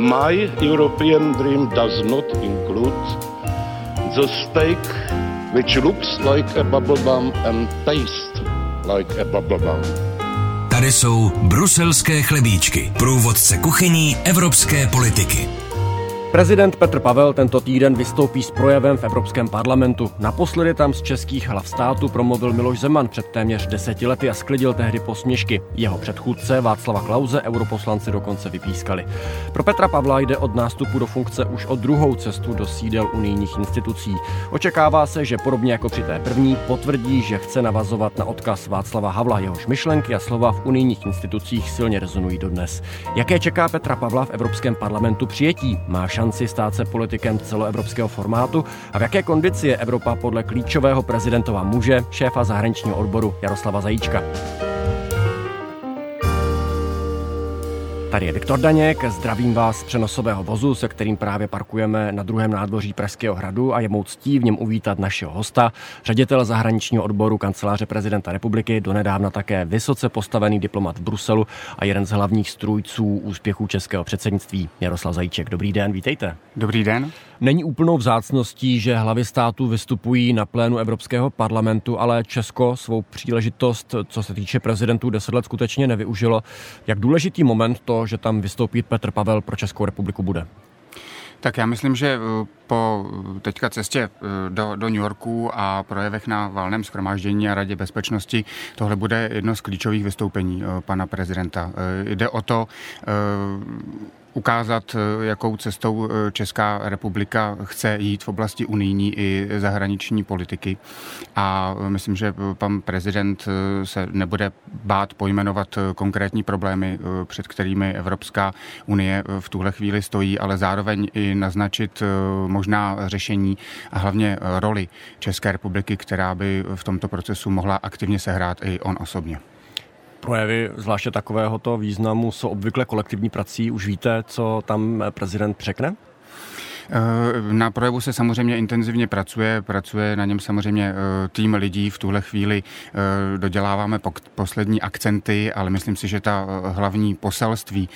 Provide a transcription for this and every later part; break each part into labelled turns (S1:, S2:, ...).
S1: My European dream does not include the steak which looks like a bubble gum and tastes like a bubble gum.
S2: Tady jsou bruselské chlebíčky, průvodce kuchyní evropské politiky.
S3: Prezident Petr Pavel tento týden vystoupí s projevem v Evropském parlamentu. Naposledy tam z českých hlav státu promluvil Miloš Zeman před téměř deseti lety a sklidil tehdy posměšky. Jeho předchůdce Václava Klauze europoslanci dokonce vypískali. Pro Petra Pavla jde od nástupu do funkce už o druhou cestu do sídel unijních institucí. Očekává se, že podobně jako při té první potvrdí, že chce navazovat na odkaz Václava Havla. Jehož myšlenky a slova v unijních institucích silně rezonují dodnes. Jaké čeká Petra Pavla v Evropském parlamentu přijetí? Má šanci stát se politikem celoevropského formátu a v jaké kondici je Evropa podle klíčového prezidentova muže, šéfa zahraničního odboru Jaroslava Zajíčka. Tady je Viktor Daněk, zdravím vás z přenosového vozu, se kterým právě parkujeme na druhém nádvoří Pražského hradu a je mou ctí v něm uvítat našeho hosta, ředitel zahraničního odboru kanceláře prezidenta republiky, donedávna také vysoce postavený diplomat v Bruselu a jeden z hlavních strůjců úspěchů českého předsednictví, Jaroslav Zajíček. Dobrý den, vítejte.
S4: Dobrý den.
S3: Není úplnou vzácností, že hlavy států vystupují na plénu Evropského parlamentu, ale Česko svou příležitost, co se týče prezidentů, deset let skutečně nevyužilo. Jak důležitý moment to, že tam vystoupí Petr Pavel pro Českou republiku bude?
S4: Tak já myslím, že eh, po eh, teďka cestě eh, do, do New Yorku a projevech na valném schromáždění a Radě bezpečnosti tohle bude jedno z klíčových vystoupení pana prezidenta. Jde o to ukázat, eh, jakou cestou eh, Česká republika chce jít v oblasti unijní i zahraniční politiky. A eh, myslím, že pan prezident se nebude bát pojmenovat konkrétní problémy, před kterými Evropská unie v tuhle chvíli stojí, ale zároveň i naznačit možná řešení a hlavně roli České republiky, která by v tomto procesu mohla aktivně sehrát i on osobně.
S3: Projevy zvláště takovéhoto významu jsou obvykle kolektivní prací. Už víte, co tam prezident řekne?
S4: Eh, na projevu se samozřejmě intenzivně pracuje, pracuje na něm samozřejmě eh, tým lidí. V tuhle chvíli eh, doděláváme poslední akcenty, ale myslím si, že ta hlavní poselství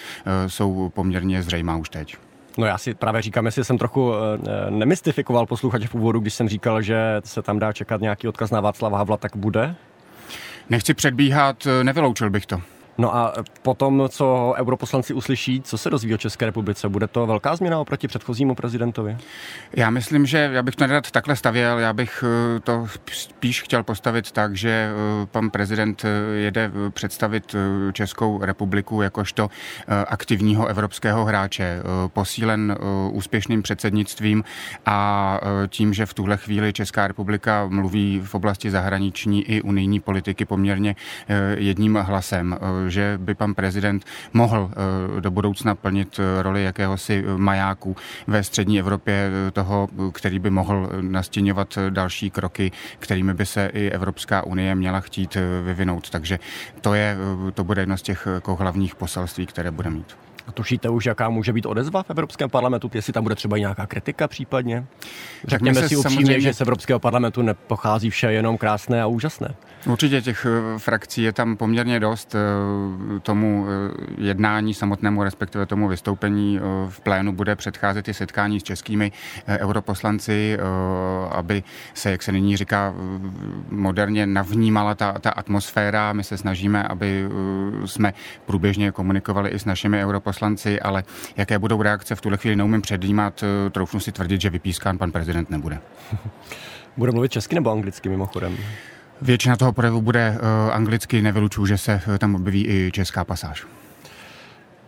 S4: jsou poměrně zřejmá už teď.
S3: No já si právě říkám, jestli jsem trochu nemystifikoval posluchače v úvodu, když jsem říkal, že se tam dá čekat nějaký odkaz na Václava Havla, tak bude?
S4: Nechci předbíhat, nevyloučil bych to.
S3: No a potom, co europoslanci uslyší, co se dozví o České republice? Bude to velká změna oproti předchozímu prezidentovi?
S4: Já myslím, že já bych to nerad takhle stavěl. Já bych eh, to spíš chtěl postavit tak, že eh, pan prezident eh, jede představit Českou republiku jakožto aktivního evropského hráče, posílen úspěšným předsednictvím a tím, že v tuhle chvíli Česká republika mluví v oblasti zahraniční i unijní politiky poměrně jedním hlasem že by pan prezident mohl eh, do budoucna plnit eh, roli jakéhosi majáku ve střední Evropě eh, toho, který by mohl nastěňovat další kroky, kterými by se i Evropská unie měla chtít vyvinout. Takže to, je, to bude jedno z těch jako hlavních poselství, které bude mít.
S3: A tušíte už, jaká může být odezva v Evropském parlamentu, jestli tam bude třeba nějaká kritika případně? Řekněme si upřímně, samozřejmě... že z Evropského parlamentu nepochází vše jenom krásné a úžasné.
S4: Určitě těch eh, frakcí je tam poměrně dost. Eh, tomu eh, jednání samotnému, respektive tomu vystoupení v plénu bude předcházet i setkání s českými europoslanci, aby se, jak se nyní říká, moderně navnímala ta, ta atmosféra. My se snažíme, aby jsme průběžně komunikovali i s našimi europoslanci, ale jaké budou reakce v tuhle chvíli neumím předjímat. Troufnu si tvrdit, že vypískán pan prezident nebude.
S3: Bude mluvit česky nebo anglicky mimochodem?
S4: Většina toho projevu bude uh, anglicky, nevylučuju, že se uh, tam objeví i česká pasáž.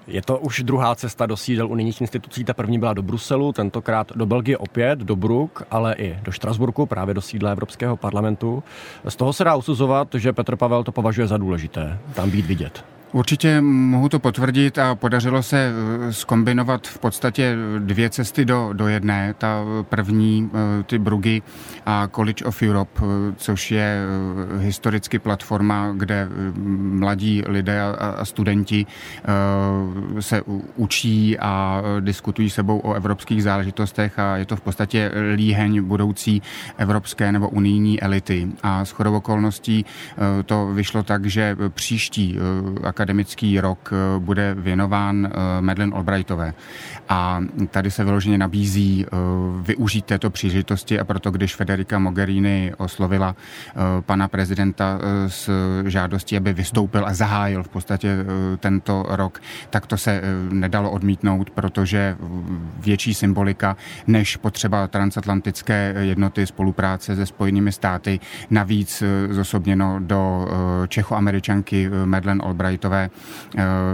S3: Je to už druhá cesta do sídel unijních institucí. Ta první byla do Bruselu, tentokrát do Belgie opět, do Bruk, ale i do Štrasburku, právě do sídla Evropského parlamentu. Z toho se dá usuzovat, že Petr Pavel to považuje za důležité, tam být vidět.
S4: Určitě mohu to potvrdit a podařilo se skombinovat eh, v podstatě dvě cesty do, do jedné. Ta první, eh, ty Brugy a College of Europe, eh, což je historicky platforma, kde mladí lidé a studenti se učí a diskutují sebou o evropských záležitostech a je to v podstatě líheň budoucí evropské nebo unijní elity. A s okolností to vyšlo tak, že příští akademické akademický rok bude věnován Madeleine Albrightové. A tady se vyloženě nabízí využít této příležitosti a proto, když Federica Mogherini oslovila pana prezidenta s žádostí, aby vystoupil a zahájil v podstatě tento rok, tak to se nedalo odmítnout, protože větší symbolika než potřeba transatlantické jednoty spolupráce se Spojenými státy, navíc eh, zosobněno do eh, Čechoameričanky eh, Madeleine Albrightové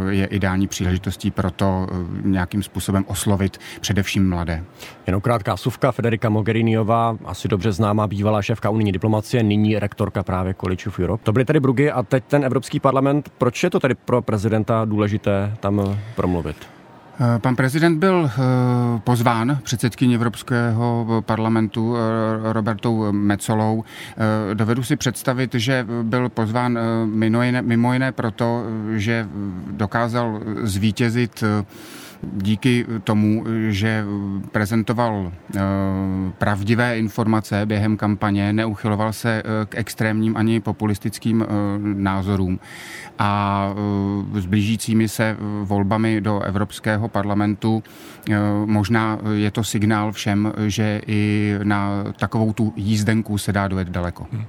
S4: je ideální příležitostí pro to nějakým způsobem oslovit především mladé.
S3: Jenom krátká suvka. Federica Mogheriniová, asi dobře známá bývalá šéfka unijní diplomacie, nyní rektorka právě College of Europe. To byly tady Brugy a teď ten Evropský parlament. Proč je to tady pro prezidenta důležité tam promluvit?
S4: Eh, pan prezident byl eh, pozván předsedkyní Evropského parlamentu eh, Robertou Mecolou. Dovedu si představit, že byl pozván mimo jiné, mimo jiné proto, že dokázal zvítězit díky tomu, že prezentoval eh, pravdivé informace během kampaně, neuchyloval se eh, k extrémním ani populistickým eh, názorům a s blížícími se volbami do Evropského parlamentu možná je to signál všem, že i na takovou tu jízdenku se dá dojet daleko. Hmm.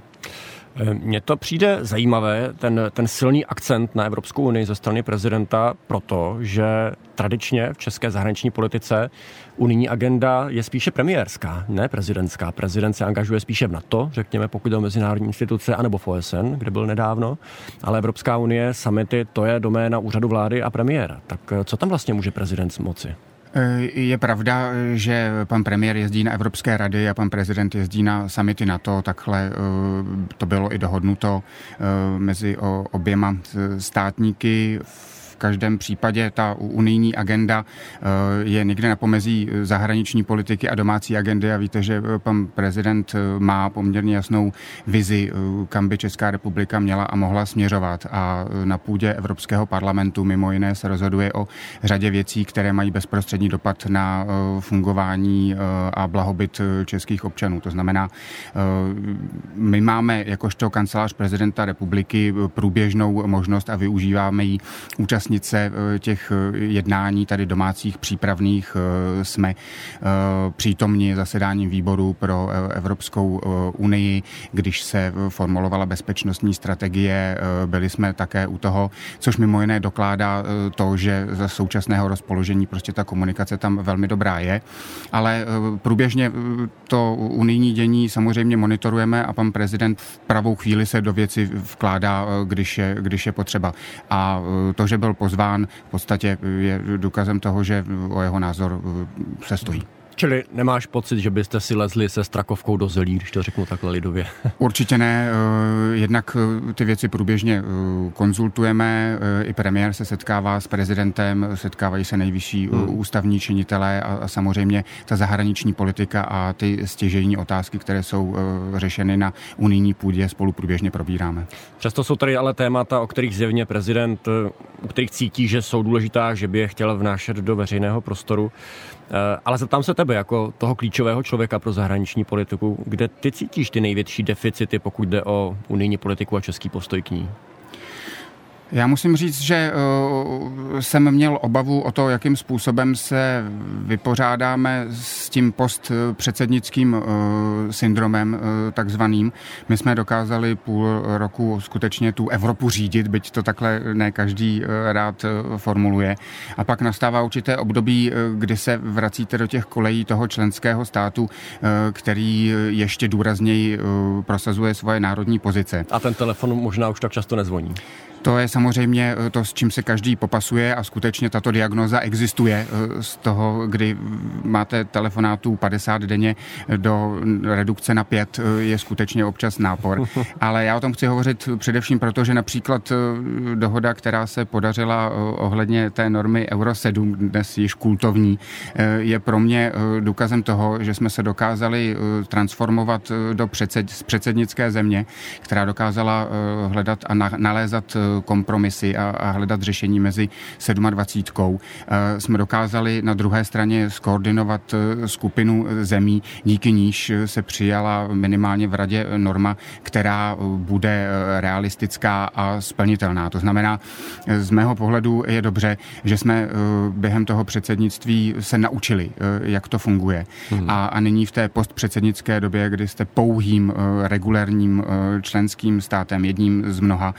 S3: Mně to přijde zajímavé, ten, ten silný akcent na Evropskou unii ze strany prezidenta, protože tradičně v české zahraniční politice unijní agenda je spíše premiérská, ne prezidentská. Prezident se angažuje spíše v NATO, řekněme, pokud jde o mezinárodní instituce, anebo v OSN, kde byl nedávno, ale Evropská unie, samity, to je doména úřadu vlády a premiéra. Tak co tam vlastně může prezident moci?
S4: Eh, je pravda, že pan premiér jezdí na Evropské rady a pan prezident jezdí na samity NATO. Takhle eh, to bylo i dohodnuto eh, mezi oběma státníky každém případě ta unijní agenda eh, je někde na pomezí zahraniční politiky a domácí agendy a víte, že eh, pan prezident eh, má poměrně jasnou vizi, kam by Česká republika měla a mohla směřovat a na půdě Evropského parlamentu mimo jiné se rozhoduje o řadě věcí, které mají bezprostřední dopad na fungování a blahobyt českých občanů. To znamená, my máme jakožto kancelář prezidenta republiky průběžnou možnost a využíváme ji účastnit účastnit se eh, těch eh, jednání tady domácích přípravných. Eh, jsme přítomni zasedáním výboru pro Evropskou unii, když se formulovala bezpečnostní strategie, byli jsme také u toho, což mimo jiné dokládá to, že za současného rozpoložení prostě ta komunikace tam velmi dobrá je, ale průběžně to unijní dění samozřejmě monitorujeme a pan prezident v pravou chvíli se do věci vkládá, když je, když je potřeba. A to, že byl pozván, v podstatě je důkazem toho, že o jeho názor eh, se stojí.
S3: Čili nemáš pocit, že byste si lezli se strakovkou do zelí, když to řeknu takhle lidově?
S4: Určitě ne. Eh, jednak eh, ty věci průběžně konzultujeme. I premiér se setkává s prezidentem, setkávají se nejvyšší hmm. ústavní činitelé a samozřejmě ta zahraniční politika a ty stěžejní otázky, které jsou řešeny na unijní půdě, spolu průběžně probíráme.
S3: Často jsou tady ale témata, o kterých zjevně prezident, u kterých cítí, že jsou důležitá, že by je chtěl vnášet do veřejného prostoru. Eh, ale zeptám se tebe, jako toho klíčového člověka pro zahraniční politiku, kde ty cítíš ty největší deficity, pokud jde o unijní politiku a český postoj k ní?
S4: Já musím říct, že uh, jsem měl obavu o to, jakým způsobem se vypořádáme s tím postpředsednickým uh, syndromem uh, takzvaným. My jsme dokázali půl roku skutečně tu Evropu řídit, byť to takhle ne každý rád formuluje. A pak nastává určité období, kdy se vracíte do těch kolejí toho členského státu, který ještě důrazněji prosazuje svoje národní pozice.
S3: A ten telefon možná už tak často nezvoní.
S4: To je samozřejmě eh, to, s čím se každý popasuje a skutečně tato diagnoza existuje eh, z toho, kdy máte telefonátů 50 denně do redukce na 5 eh, je skutečně občas nápor. Ale já o tom chci hovořit především proto, že například dohoda, která se podařila ohledně té normy Euro 7, dnes již kultovní, je pro mě důkazem toho, že jsme se dokázali transformovat do předsed, z předsednické země, která dokázala hledat a nalézat kompromisy a, a hledat řešení mezi 27. Jsme dokázali na druhé straně skoordinovat skupinu zemí, díky níž se přijala minimálně v radě norma, která bude realistická a splnitelná. To znamená, z mého pohledu je dobře, že jsme během toho předsednictví se naučili, jak to funguje. Hmm. A, a nyní v té postpředsednické době, kdy jste pouhým regulérním členským státem, jedním z mnoha,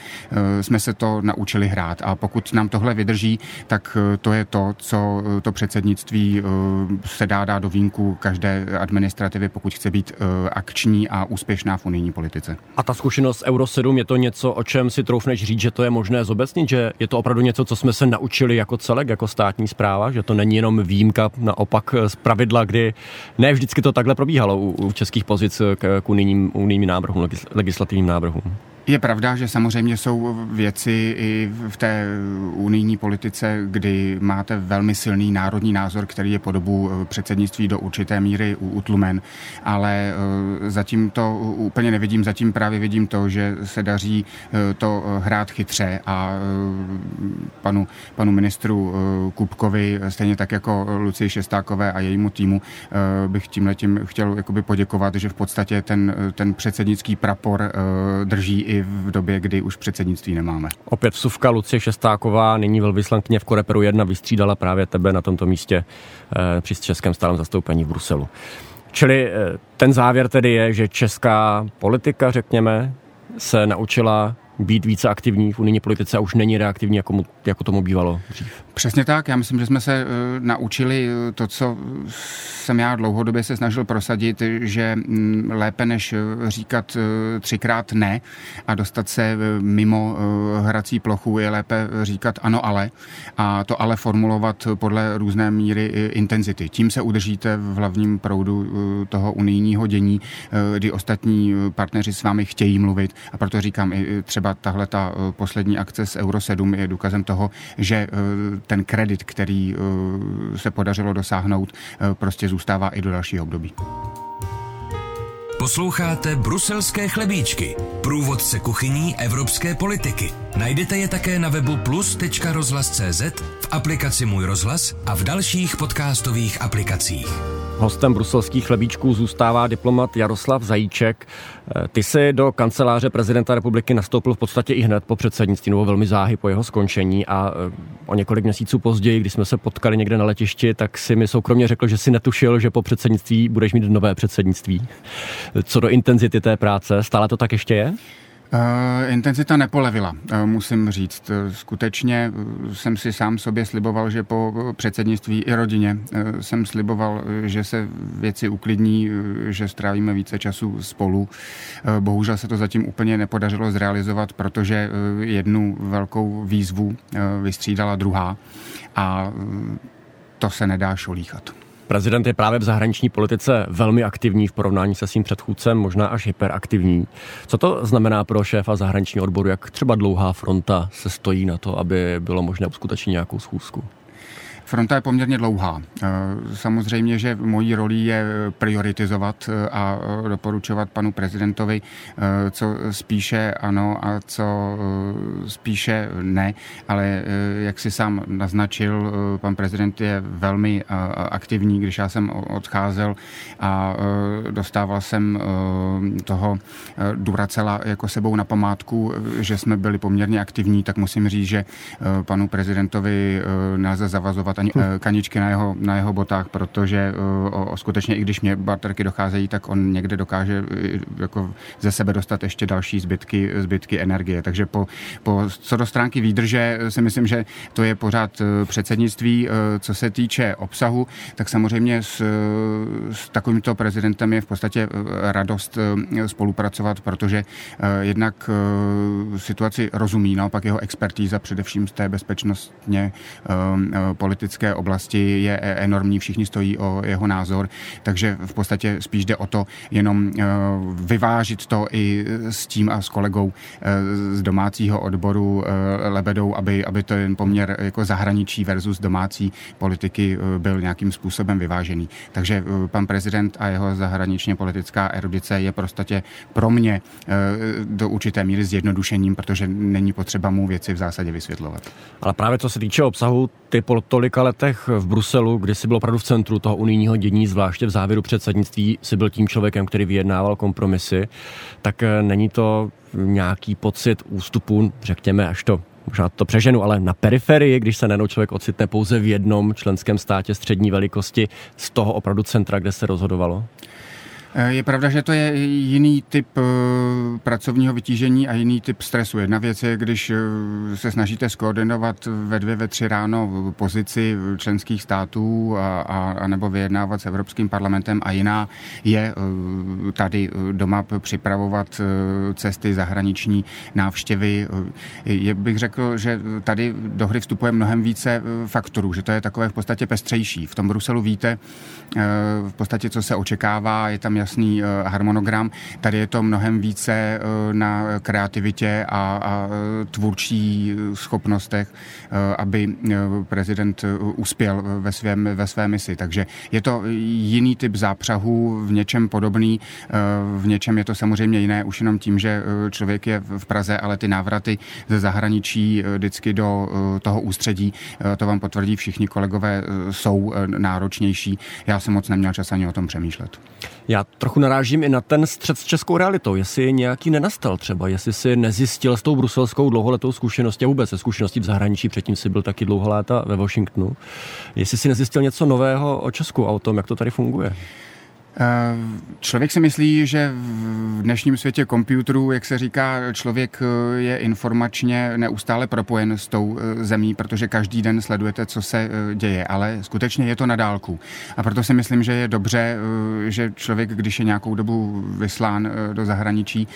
S4: jsme se to naučili hrát. A pokud nám tohle vydrží, tak to je to, co to předsednictví se dá dát do vínku každé administrativy, pokud chce být akční a úspěšná v unijní politice.
S3: A ta zkušenost Euro 7 je to něco, o čem si troufneš říct, že to je možné zobecnit, že je to opravdu něco, co jsme se naučili jako celek, jako státní zpráva, že to není jenom výjimka naopak z pravidla, kdy ne vždycky to takhle probíhalo u, u českých pozic k, k unijním, unijním návrhům, legislativním návrhům.
S4: Je pravda, že samozřejmě jsou věci i v té unijní politice, kdy máte velmi silný národní názor, který je po dobu eh, předsednictví do určité míry utlumen, ale eh, zatím to úplně nevidím, zatím právě vidím to, že se daří eh, to hrát chytře a panu, panu ministru Kupkovi, stejně tak jako Lucii Šestákové a jejímu týmu bych tímhletím chtěl jakoby poděkovat, že v podstatě ten, ten předsednický prapor drží i i v době, kdy už předsednictví nemáme.
S3: Opět vsuvka Lucie Šestáková, nyní velvyslankyně v Koreperu 1, vystřídala právě tebe na tomto místě eh, při českém stálem zastoupení v Bruselu. Čili eh, ten závěr tedy je, že česká politika, řekněme, se naučila být více aktivní v unijní politice a už není reaktivní, jako, mu, jako tomu bývalo dřív.
S4: Přesně tak. Já myslím, že jsme se uh, naučili eh, to, co jsem já dlouhodobě se snažil prosadit, že um, lépe než eh, říkat uh, třikrát ne a dostat se mimo uh, hrací plochu, je lépe říkat ano, ale. A to ale formulovat podle různé míry intenzity. Tím se udržíte v hlavním proudu uh, toho unijního dění, uh, kdy ostatní partneři s vámi chtějí mluvit. A proto říkám i třeba tahle ta poslední akce z Euro 7 je důkazem toho, že ten kredit, který eh, se podařilo dosáhnout, eh, prostě zůstává i do dalšího období.
S2: Posloucháte Bruselské chlebíčky, průvodce kuchyní evropské politiky. Najdete je také na webu plus.rozhlas.cz, v aplikaci Můj rozhlas a v dalších podcastových aplikacích.
S3: Hostem bruselských chlebíčků zůstává diplomat Jaroslav Zajíček. Eh, ty jsi do kanceláře prezidenta republiky nastoupil v podstatě i hned po předsednictví, nebo velmi záhy po jeho skončení a eh, o několik měsíců později, když jsme se potkali někde na letišti, tak si mi soukromně řekl, že si netušil, že po předsednictví budeš mít nové předsednictví. Co do intenzity té práce, stále to tak ještě je?
S4: Uh, intenzita nepolevila, uh, musím říct. Skutečně jsem si sám sobě sliboval, že po předsednictví i rodině jsem sliboval, že se věci uklidní, že strávíme více času spolu. Bohužel se to zatím úplně nepodařilo zrealizovat, protože jednu velkou výzvu vystřídala druhá a to se nedá šolíchat.
S3: Prezident je právě v zahraniční politice velmi aktivní v porovnání se svým předchůdcem, možná až hyperaktivní. Co to znamená pro šéfa zahraničního odboru? Jak třeba dlouhá fronta se stojí na to, aby bylo možné uskutečnit nějakou schůzku?
S4: Fronta je poměrně dlouhá. Eh, samozřejmě, že mojí rolí je prioritizovat eh, a doporučovat panu prezidentovi, eh, co spíše ano a co spíše ne, ale jak si sám naznačil, pan prezident je velmi aktivní, když já jsem odcházel a dostával jsem toho Duracela jako sebou na památku, že jsme byli poměrně aktivní, tak musím říct, že panu prezidentovi nelze zavazovat ani hm. kaničky na jeho, na jeho botách, protože o, o, skutečně i když mě baterky docházejí, tak on někde dokáže jako ze sebe dostat ještě další zbytky, zbytky energie. Takže po, po co do stránky výdrže si myslím, že to je pořád předsednictví. Co se týče obsahu, tak samozřejmě s, s takovýmto prezidentem je v podstatě radost spolupracovat, protože jednak situaci rozumí, naopak jeho expertíza především z té bezpečnostně politické politické oblasti je enormní, všichni stojí o jeho názor, takže v podstatě spíš jde o to jenom vyvážit to i s tím a s kolegou z domácího odboru Lebedou, aby, aby ten poměr jako zahraničí versus domácí politiky byl nějakým způsobem vyvážený. Takže pan prezident a jeho zahraničně politická erudice je prostě pro mě do určité míry zjednodušením, protože není potřeba mu věci v zásadě vysvětlovat.
S3: Ale právě co se týče obsahu, ty po tolika letech v Bruselu, kdy jsi byl opravdu v centru toho unijního dění, zvláště v závěru předsednictví, si byl tím člověkem, který vyjednával kompromisy, tak eh, není to nějaký pocit ústupu, řekněme, až to možná to přeženu, ale na periferii, když se najednou člověk ocitne pouze v jednom členském státě střední velikosti z toho opravdu centra, kde se rozhodovalo?
S4: Je pravda, že to je jiný typ eh, pracovního vytížení a jiný typ stresu. Jedna věc je, když eh, se snažíte skoordinovat ve dvě, ve tři ráno pozici členských států a, a, a nebo vyjednávat s Evropským parlamentem a jiná je eh, tady doma připravovat cesty zahraniční návštěvy. Je, bych řekl, že tady do hry vstupuje mnohem více faktorů, že to je takové v podstatě pestřejší. V tom Bruselu víte v podstatě, co se očekává, je tam jasný eh, harmonogram. Tady je to mnohem více eh, na kreativitě a, a eh, tvůrčí schopnostech, aby prezident uspěl ve, svém, ve své misi. Takže je to jiný typ zápřahu, v něčem podobný, v něčem je to samozřejmě jiné, už jenom tím, že člověk je v Praze, ale ty návraty ze zahraničí vždycky do toho ústředí, to vám potvrdí všichni kolegové, jsou náročnější. Já jsem moc neměl čas ani o tom přemýšlet.
S3: Já trochu narážím i na ten střed s českou realitou. Jestli nějaký nenastal třeba, jestli si nezjistil s tou bruselskou dlouholetou zkušeností a vůbec se zkušeností v zahraničí, předtím si byl taky dlouho léta ve Washingtonu, jestli si nezjistil něco nového o Česku a o tom, jak to tady funguje.
S4: Eh, člověk si myslí, že v dnešním světě počítačů, jak se říká, člověk eh, je informačně neustále propojen s tou eh, zemí, protože každý den sledujete, co se děje, ale skutečně je to na dálku. A proto si myslím, že je dobře, že člověk, když je nějakou dobu vyslán do zahraničí,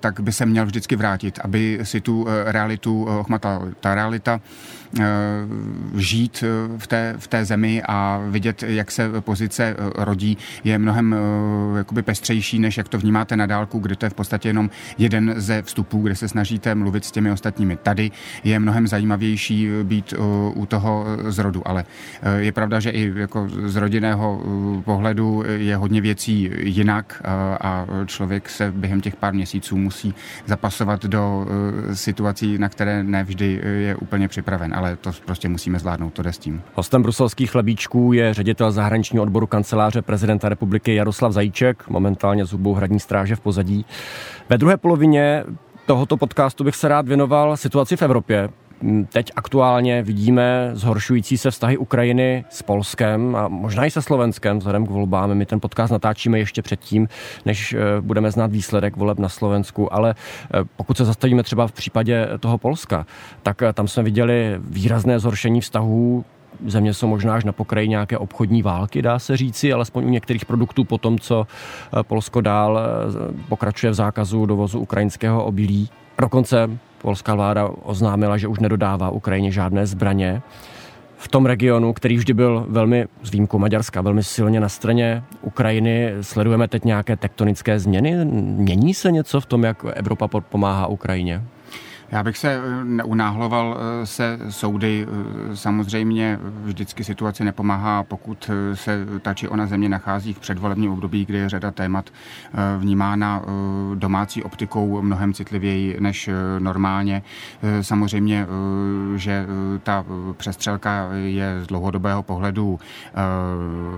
S4: tak by se měl vždycky vrátit, aby si tu realitu ochmatal. Ta realita žít v té, v té zemi a vidět, jak se pozice rodí, je mnohem jakoby pestřejší, než jak to vnímáte na dálku, kde to je v podstatě jenom jeden ze vstupů, kde se snažíte mluvit s těmi ostatními. Tady je mnohem zajímavější být u toho zrodu, ale je pravda, že i jako z rodinného pohledu je hodně věcí jinak a člověk se během těch pár měsíců musí zapasovat do situací, na které nevždy je úplně připraven, ale to prostě musíme zvládnout, to jde s tím.
S3: Hostem bruselských chlebíčků je ředitel zahraničního odboru kanceláře prezidenta republiky Jaroslav Zajíček, momentálně z hubou hradní stráže v pozadí. Ve druhé polovině tohoto podcastu bych se rád věnoval situaci v Evropě. Teď aktuálně vidíme zhoršující se vztahy Ukrajiny s Polskem a možná i se Slovenskem vzhledem k volbám. My ten podcast natáčíme ještě předtím, než eh, budeme znát výsledek voleb na Slovensku, ale eh, pokud se zastavíme třeba v případě toho Polska, tak eh, tam jsme viděli výrazné zhoršení vztahů země jsou možná až na pokraji nějaké obchodní války, dá se říci, alespoň u některých produktů po tom, co Polsko dál pokračuje v zákazu dovozu ukrajinského obilí. Dokonce polská vláda oznámila, že už nedodává Ukrajině žádné zbraně. V tom regionu, který vždy byl velmi, s výjimkou Maďarska, velmi silně na straně Ukrajiny, sledujeme teď nějaké tektonické změny? Mění se něco v tom, jak Evropa pomáhá Ukrajině?
S4: Já bych se eh, neunáhloval eh, se soudy. Eh, samozřejmě vždycky situace nepomáhá, pokud se ta či ona země nachází v předvolebním období, kdy je řada témat vnímána domácí optikou mnohem citlivěji než normálně. Samozřejmě, že ta přestřelka je z dlouhodobého pohledu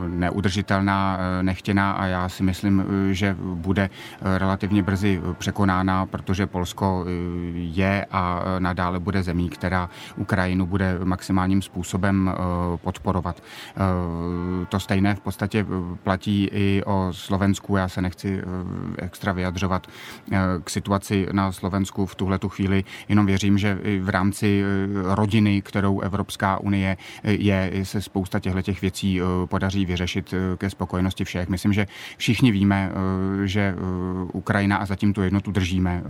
S4: neudržitelná, nechtěná a já si myslím, že bude relativně brzy překonána, protože Polsko je a nadále bude zemí, která Ukrajinu bude maximálním způsobem e, podporovat. E, to stejné v podstatě platí i o Slovensku. Já se nechci extra vyjadřovat k situaci na Slovensku v tuhle chvíli, jenom věřím, že v rámci rodiny, kterou Evropská unie je, se spousta těchto těch věcí podaří vyřešit ke spokojenosti všech. Myslím, že všichni víme, že Ukrajina a zatím tu jednotu držíme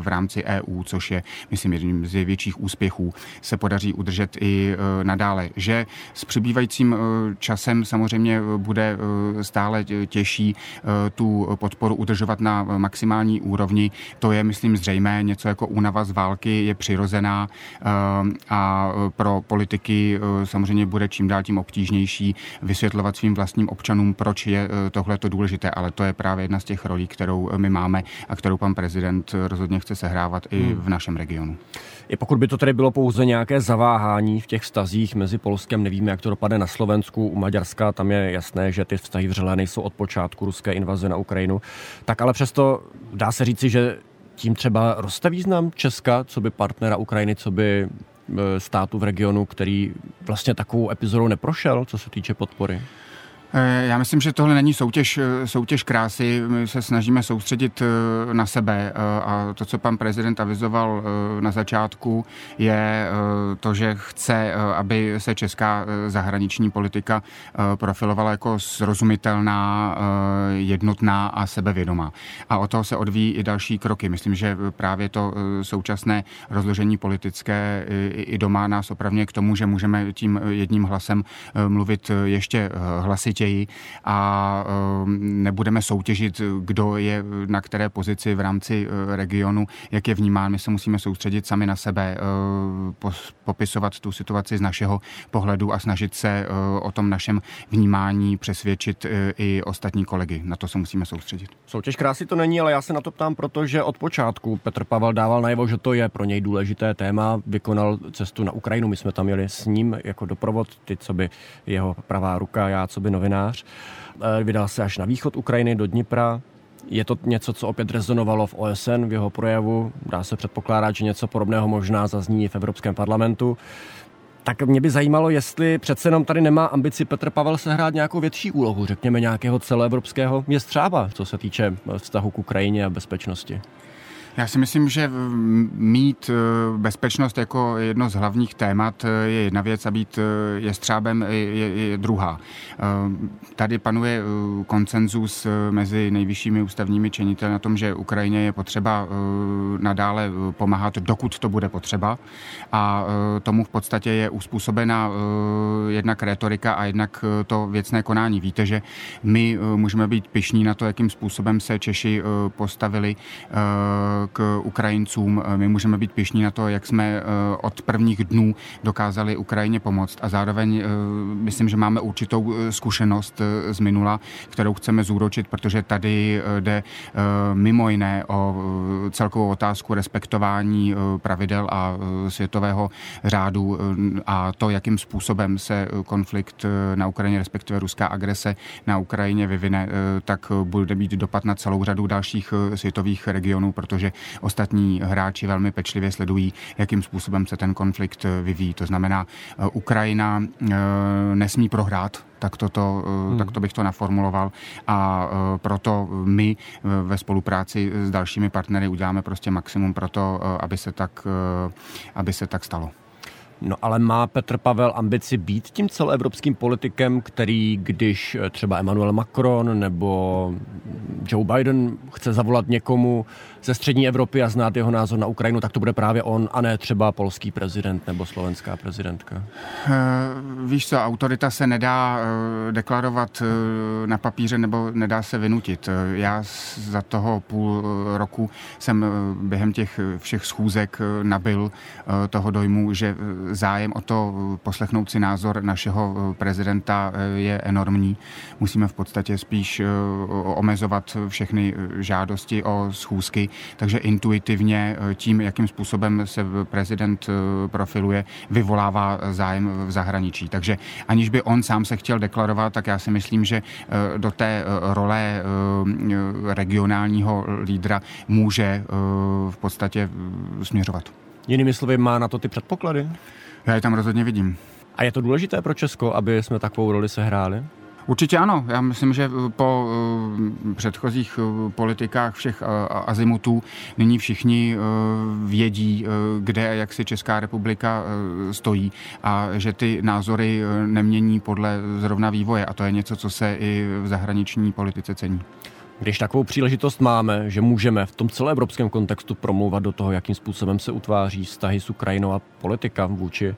S4: v rámci EU, což je myslím, jedním z větších úspěchů, se podaří udržet i nadále. Že s přibývajícím časem samozřejmě bude stále těžší tu podporu udržovat na maximální úrovni, to je, myslím, zřejmé. Něco jako únava z války je přirozená a pro politiky samozřejmě bude čím dál tím obtížnější vysvětlovat svým vlastním občanům, proč je tohle to důležité, ale to je právě jedna z těch rolí, kterou my máme a kterou pan prezident rozhodně chce sehrávat i hmm. v našem regionu.
S3: I pokud by to tedy bylo pouze nějaké zaváhání v těch vztazích mezi Polskem, nevíme, jak to dopadne na Slovensku, u Maďarska, tam je jasné, že ty vztahy vřelé nejsou od počátku ruské invaze na Ukrajinu, tak ale přesto dá se říci, že tím třeba roste význam Česka, co by partnera Ukrajiny, co by e, státu v regionu, který vlastně takovou epizodou neprošel, co se týče podpory?
S4: Eh, já myslím, že tohle není soutěž, eh, soutěž krásy. My se snažíme soustředit eh, na sebe a to, co pan prezident avizoval na začátku, je to, že chce, aby se česká zahraniční politika profilovala jako srozumitelná, jednotná a sebevědomá. A o toho se odvíjí i další kroky. Myslím, že právě to současné rozložení politické i doma nás opravně k tomu, že můžeme tím jedním hlasem mluvit ještě hlasitě chtějí a ehm, nebudeme soutěžit, kdo je na které pozici v rámci eh, regionu, jak je vnímán. My se musíme soustředit sami na sebe, eh, popisovat tu situaci z našeho pohledu a snažit se eh, o tom našem vnímání přesvědčit i ostatní kolegy. Na to se musíme soustředit.
S3: Soutěž krásy to není, ale já se na to ptám, protože od počátku Petr Pavel dával najevo, že to je pro něj důležité téma. Vykonal cestu na Ukrajinu, my jsme tam jeli s ním jako doprovod, ty, co by jeho pravá ruka, já, co by novinář novinář. Eh, vydal se až na východ Ukrajiny do Dnipra. Je to něco, co opět rezonovalo v OSN v jeho projevu. Dá se předpokládat, že něco podobného možná zazní v Evropském parlamentu. Tak mě by zajímalo, jestli přece jenom tady nemá ambici Petr Pavel sehrát nějakou větší úlohu, řekněme nějakého celoevropského městřába, co se týče vztahu k Ukrajině a bezpečnosti.
S4: Já si myslím, že mít eh, bezpečnost jako jedno z hlavních témat eh, je jedna věc a být eh, jestřábem je, je, je druhá. Tady panuje koncenzus mezi nejvyššími ústavními činiteli na tom, že Ukrajině je potřeba nadále pomáhat, dokud to bude potřeba. A tomu v podstatě je uspůsobena jednak retorika a jednak to věcné konání. Víte, že my můžeme být pišní na to, jakým způsobem se Češi postavili k Ukrajincům. My můžeme být pišní na to, jak jsme eh, od prvních dnů dokázali Ukrajině pomoct a zároveň eh, myslím, že máme určitou eh, zkušenost z minula, kterou chceme zúročit, protože tady jde mimo jiné o celkovou otázku respektování pravidel a světového řádu a to, jakým způsobem se konflikt na Ukrajině, respektive ruská agrese na Ukrajině vyvine, tak bude mít dopad na celou řadu dalších světových regionů, protože ostatní hráči velmi pečlivě sledují, jakým způsobem se ten konflikt eh, vyvíjí. To znamená, eh, Ukrajina eh, nesmí prohrát, tak to, to, hmm. tak to bych to naformuloval a proto my ve spolupráci s dalšími partnery uděláme prostě maximum pro to, aby se tak, aby se tak stalo.
S3: No ale má Petr Pavel ambici být tím celoevropským politikem, který, když třeba Emmanuel Macron nebo Joe Biden chce zavolat někomu ze střední Evropy a znát jeho názor na Ukrajinu, tak to bude právě on a ne třeba polský prezident nebo slovenská prezidentka.
S4: Eh, víš co, autorita se nedá eh, deklarovat eh, na papíře nebo nedá se vynutit. Já za toho půl roku jsem během těch všech schůzek nabil toho dojmu, že zájem o to poslechnout si názor našeho prezidenta je enormní. Musíme v podstatě spíš omezovat všechny žádosti o schůzky, takže intuitivně eh, tím, jakým způsobem se prezident eh, profiluje, vyvolává zájem v zahraničí. Takže aniž by on sám se chtěl deklarovat, tak já si myslím, že eh, do té role regionálního lídra může v podstatě směřovat.
S3: Jinými slovy, má na to ty předpoklady?
S4: Já je tam rozhodně vidím.
S3: A je to důležité pro Česko, aby jsme takovou roli sehráli?
S4: Určitě ano. Já myslím, že po eh, předchozích eh, politikách všech eh, azimutů nyní všichni vědí, kde a jak si Česká republika stojí a že ty názory nemění podle zrovna vývoje a to je něco, co se i v zahraniční politice cení.
S3: Když takovou příležitost máme, že můžeme v tom celoevropském kontextu promlouvat do toho, jakým způsobem se utváří vztahy s Ukrajinou a politika vůči,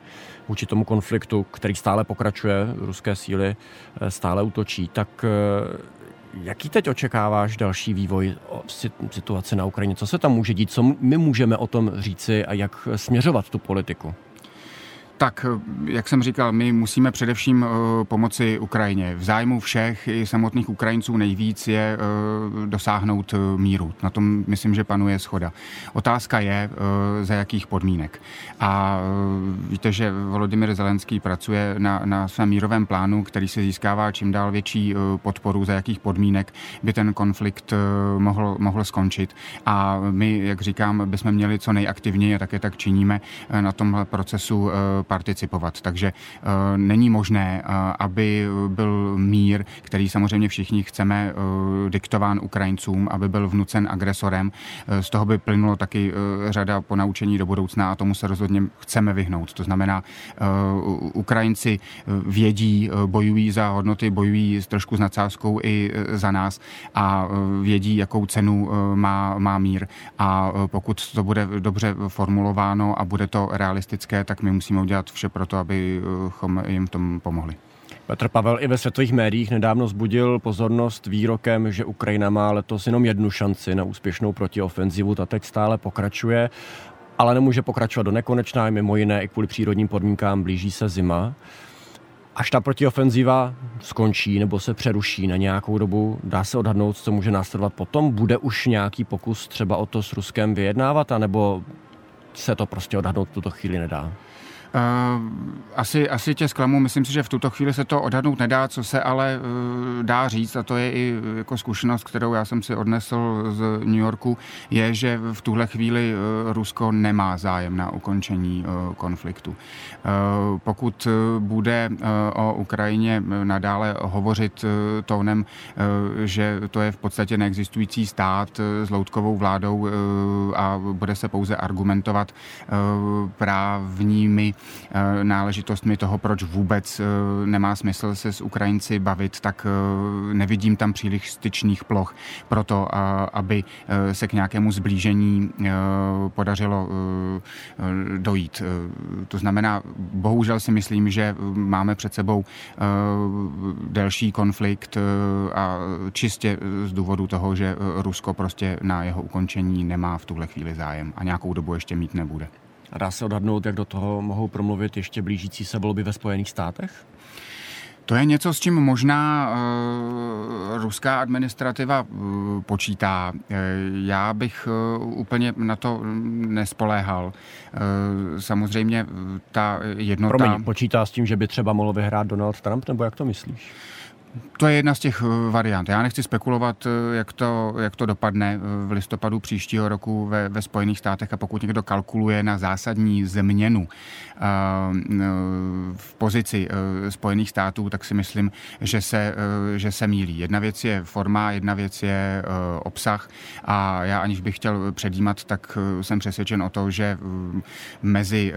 S3: vůči tomu konfliktu, který stále pokračuje, ruské síly eh, stále útočí, tak eh, jaký teď očekáváš další vývoj situace na Ukrajině? Co se tam může dít? Co my můžeme o tom říci a jak směřovat tu politiku?
S4: Tak, jak jsem říkal, my musíme především eh, pomoci Ukrajině. V zájmu všech i samotných Ukrajinců nejvíc je eh, dosáhnout eh, míru. Na tom myslím, že panuje schoda. Otázka je, za jakých podmínek. A víte, že Volodymyr Zelenský pracuje na, na svém mírovém plánu, který se získává čím dál větší podporu, za jakých podmínek by ten konflikt mohl, mohl skončit. A my, jak říkám, bychom měli co nejaktivněji, a také tak činíme, na tomhle procesu participovat. Takže eh, není možné, eh, aby byl mír, který samozřejmě všichni chceme eh, diktován Ukrajincům, aby byl vnucen agresorem. Z toho by plynulo taky řada ponaučení do budoucna a tomu se rozhodně chceme vyhnout. To znamená, Ukrajinci vědí, bojují za hodnoty, bojují trošku s nadsázkou i za nás a vědí, jakou cenu má, má mír. A pokud to bude dobře formulováno a bude to realistické, tak my musíme udělat vše pro to, abychom jim v tom pomohli.
S3: Petr Pavel i ve světových médiích nedávno zbudil pozornost výrokem, že Ukrajina má letos jenom jednu šanci na úspěšnou protiofenzivu, ta teď stále pokračuje, ale nemůže pokračovat do nekonečná, mimo jiné i kvůli přírodním podmínkám blíží se zima. Až ta protiofenziva skončí nebo se přeruší na nějakou dobu, dá se odhadnout, co může následovat potom? Bude už nějaký pokus třeba o to s Ruskem vyjednávat, anebo se to prostě odhadnout v tuto chvíli nedá?
S4: Uh, asi, asi tě zklamu, myslím si, že v tuto chvíli se to odhadnout nedá, co se ale uh, dá říct, a to je i jako zkušenost, kterou já jsem si odnesl z New Yorku, je, že v tuhle chvíli Rusko nemá zájem na ukončení konfliktu. Pokud bude o Ukrajině nadále hovořit tónem, že to je v podstatě neexistující stát s loutkovou vládou a bude se pouze argumentovat právními Eh, náležitostmi toho, proč vůbec eh, nemá smysl se s Ukrajinci bavit, tak eh, nevidím tam příliš styčných ploch pro to, aby se k nějakému zblížení podařilo dojít. To znamená, bohužel si myslím, že máme před sebou delší konflikt a čistě z důvodu toho, že Rusko prostě na jeho ukončení nemá v tuhle chvíli zájem a nějakou dobu ještě mít nebude.
S3: A dá se odhadnout, jak do toho mohou promluvit ještě blížící se volby ve Spojených státech?
S4: To je něco, s čím možná uh, ruská administrativa uh, počítá. Uh, já bych uh, úplně na to nespoléhal. Uh, samozřejmě ta jednota...
S3: Promiň, počítá s tím, že by třeba mohl vyhrát Donald Trump, nebo jak to myslíš?
S4: To je jedna z těch eh, variant. Já nechci spekulovat, eh, jak to, jak to dopadne eh, v listopadu příštího roku ve, ve Spojených státech a pokud někdo kalkuluje na zásadní změnu v pozici Spojených států, tak si myslím, že se, že se mílí. Jedna věc je forma, jedna věc je obsah a já aniž bych chtěl předjímat, tak jsem přesvědčen o to, že mezi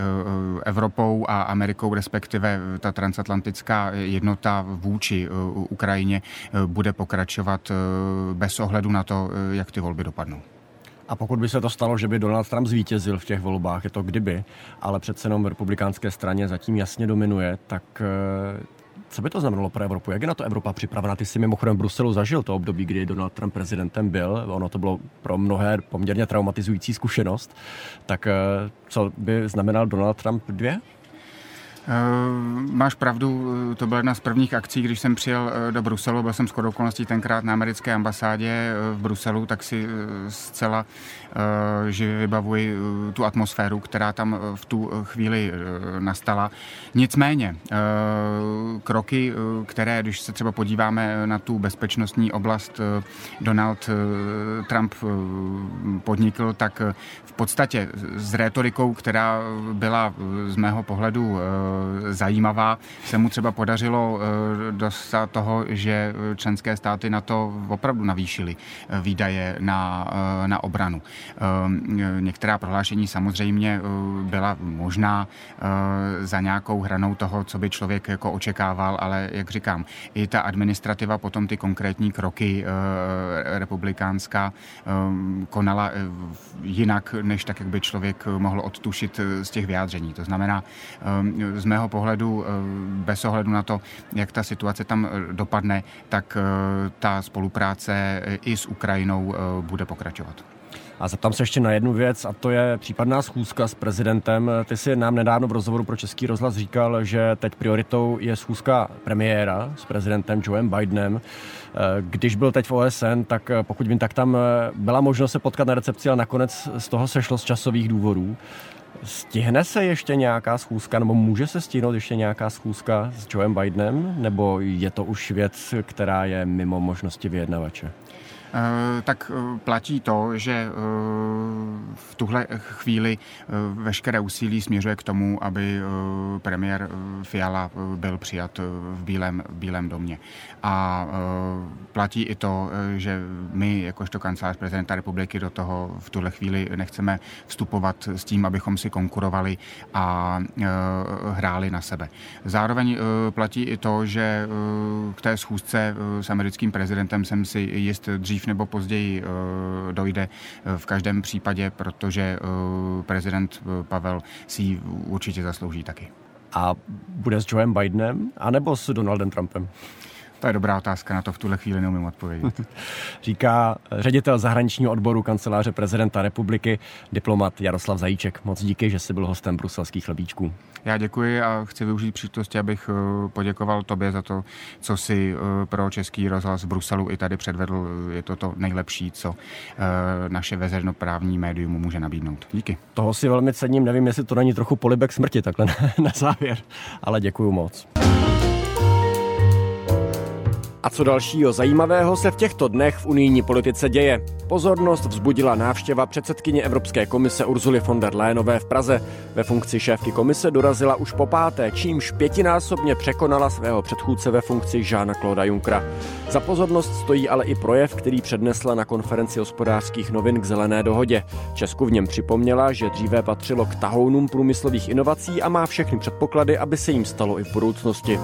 S4: Evropou a Amerikou, respektive ta transatlantická jednota vůči Ukrajině eh, bude pokračovat eh, bez ohledu na to, eh, jak ty volby dopadnou.
S3: A pokud by se to stalo, že by Donald Trump zvítězil v těch volbách, je to kdyby, ale přece jenom v republikánské straně zatím jasně dominuje, tak co by to znamenalo pro Evropu? Jak je na to Evropa připravena? Ty jsi mimochodem v Bruselu zažil to období, kdy Donald Trump prezidentem byl. Ono to bylo pro mnohé poměrně traumatizující zkušenost. Tak co by znamenal Donald Trump 2?
S4: Eh, máš pravdu, eh, to byla jedna z prvních akcí, když jsem přijel eh, do Bruselu, byl jsem skoro okolností tenkrát na americké ambasádě v Bruselu, tak si zcela živě vybavuji tu atmosféru, která tam v tu chvíli nastala. Nicméně, kroky, které, když se třeba podíváme na tu bezpečnostní oblast, Donald Trump podnikl, tak v podstatě s rétorikou, která byla z mého pohledu zajímavá, se mu třeba podařilo dostat toho, že členské státy na to opravdu navýšily výdaje na, na obranu. Některá prohlášení samozřejmě byla možná za nějakou hranou toho, co by člověk jako očekával, ale jak říkám, i ta administrativa potom ty konkrétní kroky republikánská konala jinak, než tak, jak by člověk mohl odtušit z těch vyjádření. To znamená, z mého pohledu, bez ohledu na to, jak ta situace tam dopadne, tak ta spolupráce i s Ukrajinou bude pokračovat.
S3: A zeptám se ještě na jednu věc, a to je případná schůzka s prezidentem. Ty si nám nedávno v rozhovoru pro Český rozhlas říkal, že teď prioritou je schůzka premiéra s prezidentem Joeem Bidenem. Když byl teď v OSN, tak pokud vím, tak tam byla možnost se potkat na recepci, ale nakonec z toho sešlo z časových důvodů. Stihne se ještě nějaká schůzka, nebo může se stihnout ještě nějaká schůzka s Joeem Bidenem, nebo je to už věc, která je mimo možnosti vyjednavače?
S4: Eh, tak eh, platí to, že eh, v tuhle chvíli veškeré úsilí směřuje k tomu, aby premiér Fiala byl přijat v Bílém, v Bílém domě. A platí i to, že my, jakožto kancelář prezidenta republiky, do toho v tuhle chvíli nechceme vstupovat s tím, abychom si konkurovali a hráli na sebe. Zároveň platí i to, že k té schůzce s americkým prezidentem jsem si jist dřív nebo později eh, dojde eh, v každém případě, protože eh, prezident Pavel si ji určitě zaslouží taky.
S3: A bude s Joeem Bidenem anebo s Donaldem Trumpem?
S4: To je dobrá otázka, na to v tuhle chvíli neumím odpovědět.
S3: Říká ředitel zahraničního odboru kanceláře prezidenta republiky, diplomat Jaroslav Zajíček. Moc díky, že jsi byl hostem bruselských chlebíčků.
S4: Já děkuji a chci využít příležitosti, abych eh, poděkoval tobě za to, co si eh, pro Český rozhlas v Bruselu i tady předvedl. Je to to nejlepší, co eh, naše veřejnoprávní médium může nabídnout. Díky.
S3: Toho si velmi cením, nevím, jestli to není trochu polibek smrti takhle na závěr, ale děkuji moc. A co dalšího zajímavého se v těchto dnech v unijní politice děje? Pozornost vzbudila návštěva předsedkyně Evropské komise Urzuly von der Leyenové v Praze. Ve funkci šéfky komise dorazila už po páté, čímž pětinásobně překonala svého předchůdce ve funkci Žána Clauda Junckera. Za pozornost stojí ale i projev, který přednesla na konferenci hospodářských novin k zelené dohodě. Česku v něm připomněla, že dříve patřilo k tahounům průmyslových inovací a má všechny předpoklady, aby se jim stalo i v budoucnosti.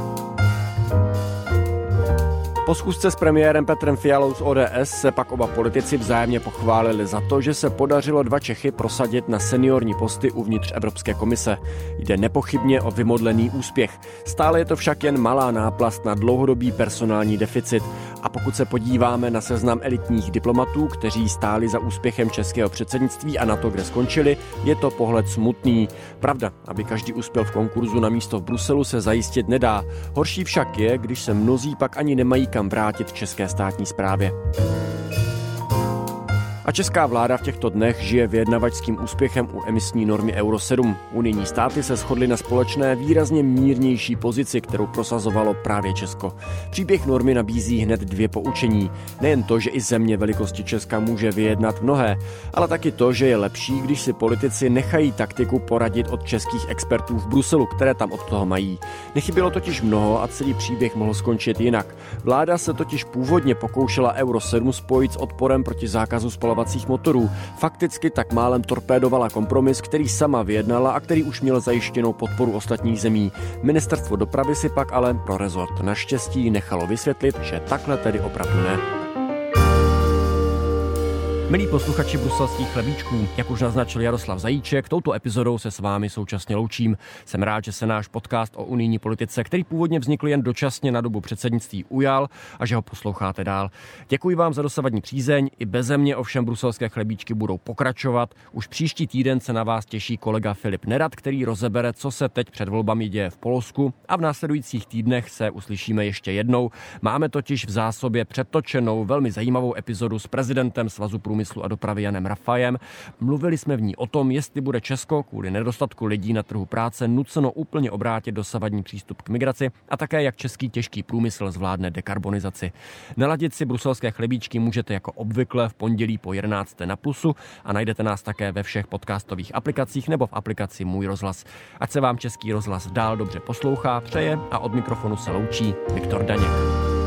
S3: Po schůzce s premiérem Petrem Fialou z ODS se pak oba politici vzájemně pochválili za to, že se podařilo dva Čechy prosadit na seniorní posty uvnitř Evropské komise. Jde nepochybně o vymodlený úspěch. Stále je to však jen malá náplast na dlouhodobý personální deficit. A pokud se podíváme na seznam elitních diplomatů, kteří stáli za úspěchem českého předsednictví a na to, kde skončili, je to pohled smutný. Pravda, aby každý uspěl v konkurzu na místo v Bruselu se zajistit nedá. Horší však je, když se mnozí pak ani nemají kam vrátit v české státní správě. A česká vláda v těchto dnech žije vyjednavačským úspěchem u emisní normy Euro 7. Unijní státy se shodly na společné výrazně mírnější pozici, kterou prosazovalo právě Česko. Příběh normy nabízí hned dvě poučení. Nejen to, že i země velikosti Česka může vyjednat mnohé, ale taky to, že je lepší, když si politici nechají taktiku poradit od českých expertů v Bruselu, které tam od toho mají. Nechybělo totiž mnoho a celý příběh mohl skončit jinak. Vláda se totiž původně pokoušela Euro 7 spojit s odporem proti zákazu spalovací spalovacích motorů. Fakticky tak málem torpédovala kompromis, který sama vyjednala a který už měl zajištěnou podporu ostatních zemí. Ministerstvo dopravy si pak ale pro rezort naštěstí nechalo vysvětlit, že takhle tedy opravdu ne. Milí posluchači bruselských chlebíčků, jak už naznačil Jaroslav Zajíček, touto epizodou se s vámi současně loučím. Jsem rád, že se náš podcast o unijní politice, který původně vznikl jen dočasně na dobu předsednictví, ujal a že ho posloucháte dál. Děkuji vám za dosavadní přízeň. I beze mě ovšem bruselské chlebíčky budou pokračovat. Už příští týden se na vás těší kolega Filip Nerad, který rozebere, co se teď před volbami děje v Polsku a v následujících týdnech se uslyšíme ještě jednou. Máme totiž v zásobě přetočenou velmi zajímavou epizodu s prezidentem Svazu průmyslu průmyslu a dopravy Janem Rafajem. Mluvili jsme v ní o tom, jestli bude Česko kvůli nedostatku lidí na trhu práce nuceno úplně obrátit dosavadní přístup k migraci a také jak český těžký průmysl zvládne dekarbonizaci. Naladit si bruselské chlebíčky můžete jako obvykle v pondělí po 11. na plusu a najdete nás také ve všech podcastových aplikacích nebo v aplikaci Můj rozhlas. Ať se vám Český rozhlas dál dobře poslouchá, přeje a od mikrofonu se loučí Viktor Daněk.